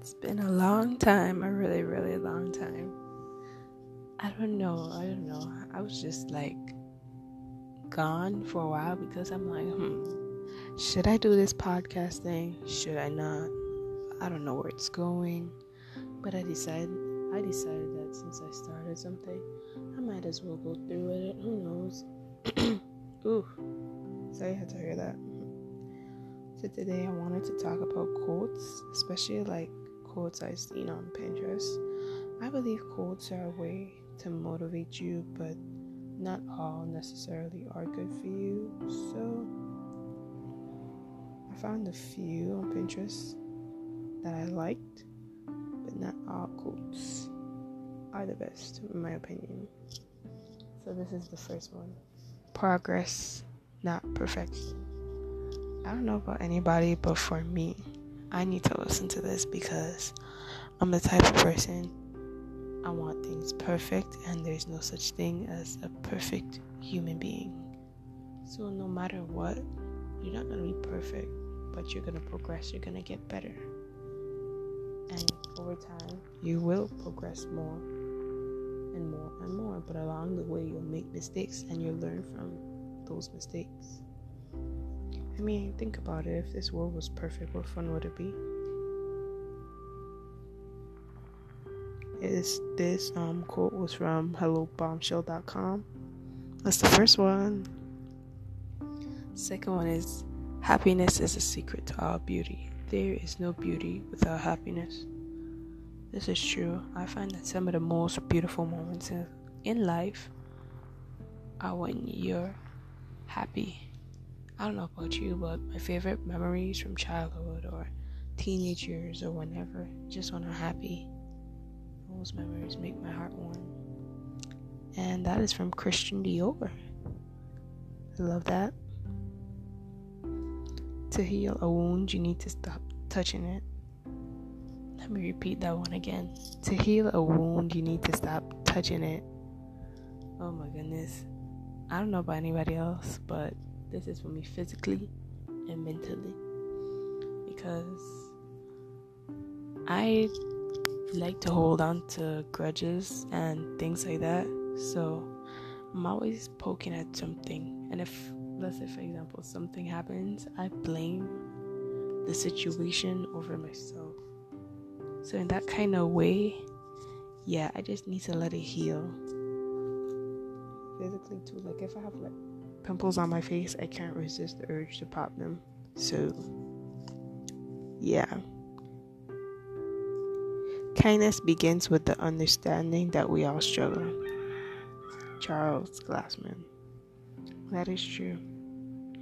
It's been a long time, a really, really long time. I don't know, I don't know. I was just like gone for a while because I'm like, hmm, should I do this podcast thing? Should I not? I don't know where it's going. But I decided I decided that since I started something, I might as well go through with it. Who knows? Ooh. Sorry I had to hear that. So today I wanted to talk about quotes, especially like quotes I've seen on Pinterest. I believe quotes are a way to motivate you, but not all necessarily are good for you. So I found a few on Pinterest that I liked, but not all quotes are the best, in my opinion. So this is the first one progress, not perfection. I don't know about anybody, but for me, I need to listen to this because I'm the type of person I want things perfect, and there's no such thing as a perfect human being. So, no matter what, you're not going to be perfect, but you're going to progress, you're going to get better. And over time, you will progress more and more and more, but along the way, you'll make mistakes and you'll learn from those mistakes. I mean, think about it. If this world was perfect, what fun would it be? Is this um quote was from hellobombshell.com. That's the first one. Second one is happiness is a secret to all beauty. There is no beauty without happiness. This is true. I find that some of the most beautiful moments in life are when you're happy I don't know about you, but my favorite memories from childhood or teenage years or whenever, just when I'm happy, those memories make my heart warm. And that is from Christian Dior. I love that. To heal a wound, you need to stop touching it. Let me repeat that one again. To heal a wound, you need to stop touching it. Oh my goodness. I don't know about anybody else, but this is for me physically and mentally because I like to hold on to grudges and things like that. So I'm always poking at something. And if, let's say, for example, something happens, I blame the situation over myself. So, in that kind of way, yeah, I just need to let it heal. Physically, too. Like, if I have like pimples on my face, I can't resist the urge to pop them. So, yeah. Kindness begins with the understanding that we all struggle. Charles Glassman. That is true.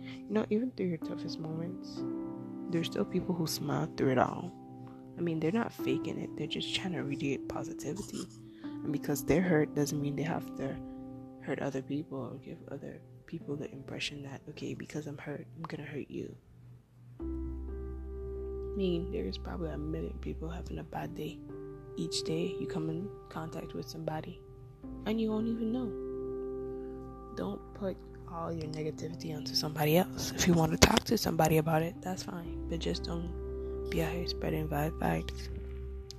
You know, even through your toughest moments, there's still people who smile through it all. I mean, they're not faking it, they're just trying to radiate positivity. And because they're hurt doesn't mean they have to hurt other people or give other people the impression that okay because i'm hurt i'm gonna hurt you. I mean there's probably a million people having a bad day each day. You come in contact with somebody and you won't even know. Don't put all your negativity onto somebody else. If you want to talk to somebody about it that's fine. But just don't be out here spreading bad vibes.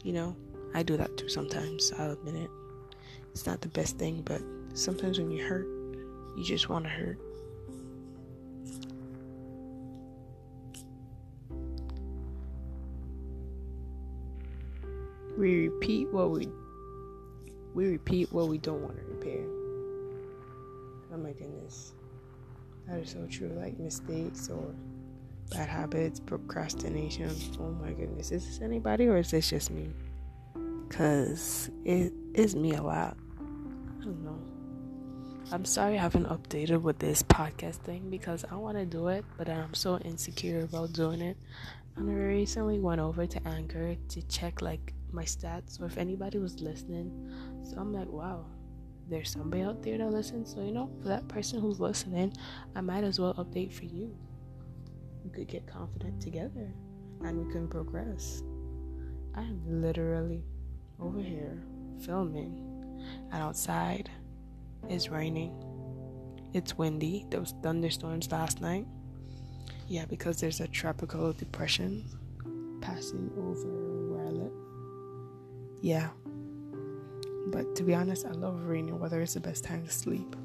You know i do that too sometimes. I'll admit it. It's not the best thing but sometimes when you're hurt you just want to hurt. We repeat what we we repeat what we don't want to repair. Oh my goodness. That is so true. Like mistakes or bad habits, procrastination. Oh my goodness. Is this anybody or is this just me? Cause it is me a lot. I don't know. I'm sorry I haven't updated with this podcast thing because I want to do it, but I'm so insecure about doing it. And I recently went over to Anchor to check like my stats or if anybody was listening. So I'm like, wow, there's somebody out there that listens. So you know, for that person who's listening, I might as well update for you. We could get confident together and we can progress. I am literally over here filming and outside it's raining. It's windy. There was thunderstorms last night. Yeah, because there's a tropical depression passing over where I live. yeah. But to be honest, I love rainy weather. It's the best time to sleep.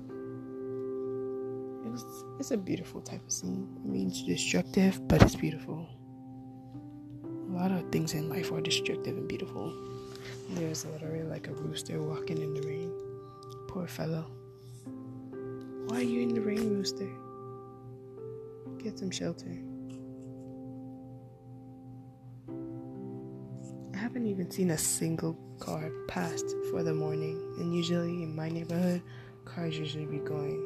It was, it's a beautiful type of scene. I mean, it's destructive, but it's beautiful. A lot of things in life are destructive and beautiful. There's literally like a rooster walking in the rain. Poor fellow. Why are you in the rain, rooster? Get some shelter. I haven't even seen a single car passed for the morning, and usually in my neighborhood, cars usually be going.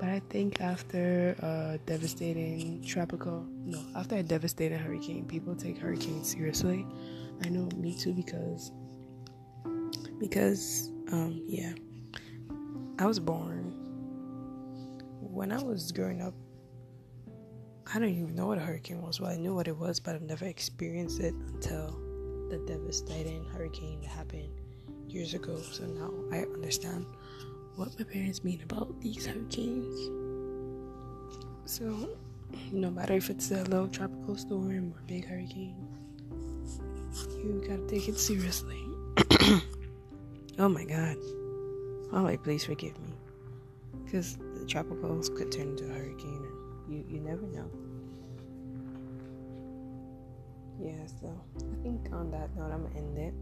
But I think after a devastating tropical, no, after a devastating hurricane, people take hurricanes seriously. I know me too because, because, um, yeah, I was born when I was growing up. I don't even know what a hurricane was. Well, I knew what it was, but I've never experienced it until the devastating hurricane that happened years ago. So now I understand what my parents mean about these hurricanes. So, no matter if it's a little tropical storm or big hurricane, you gotta take it seriously. oh my god. Like, please forgive me. Because the tropicals could turn into a hurricane, and you, you never know. Yeah, so I think on that note, I'm gonna end it.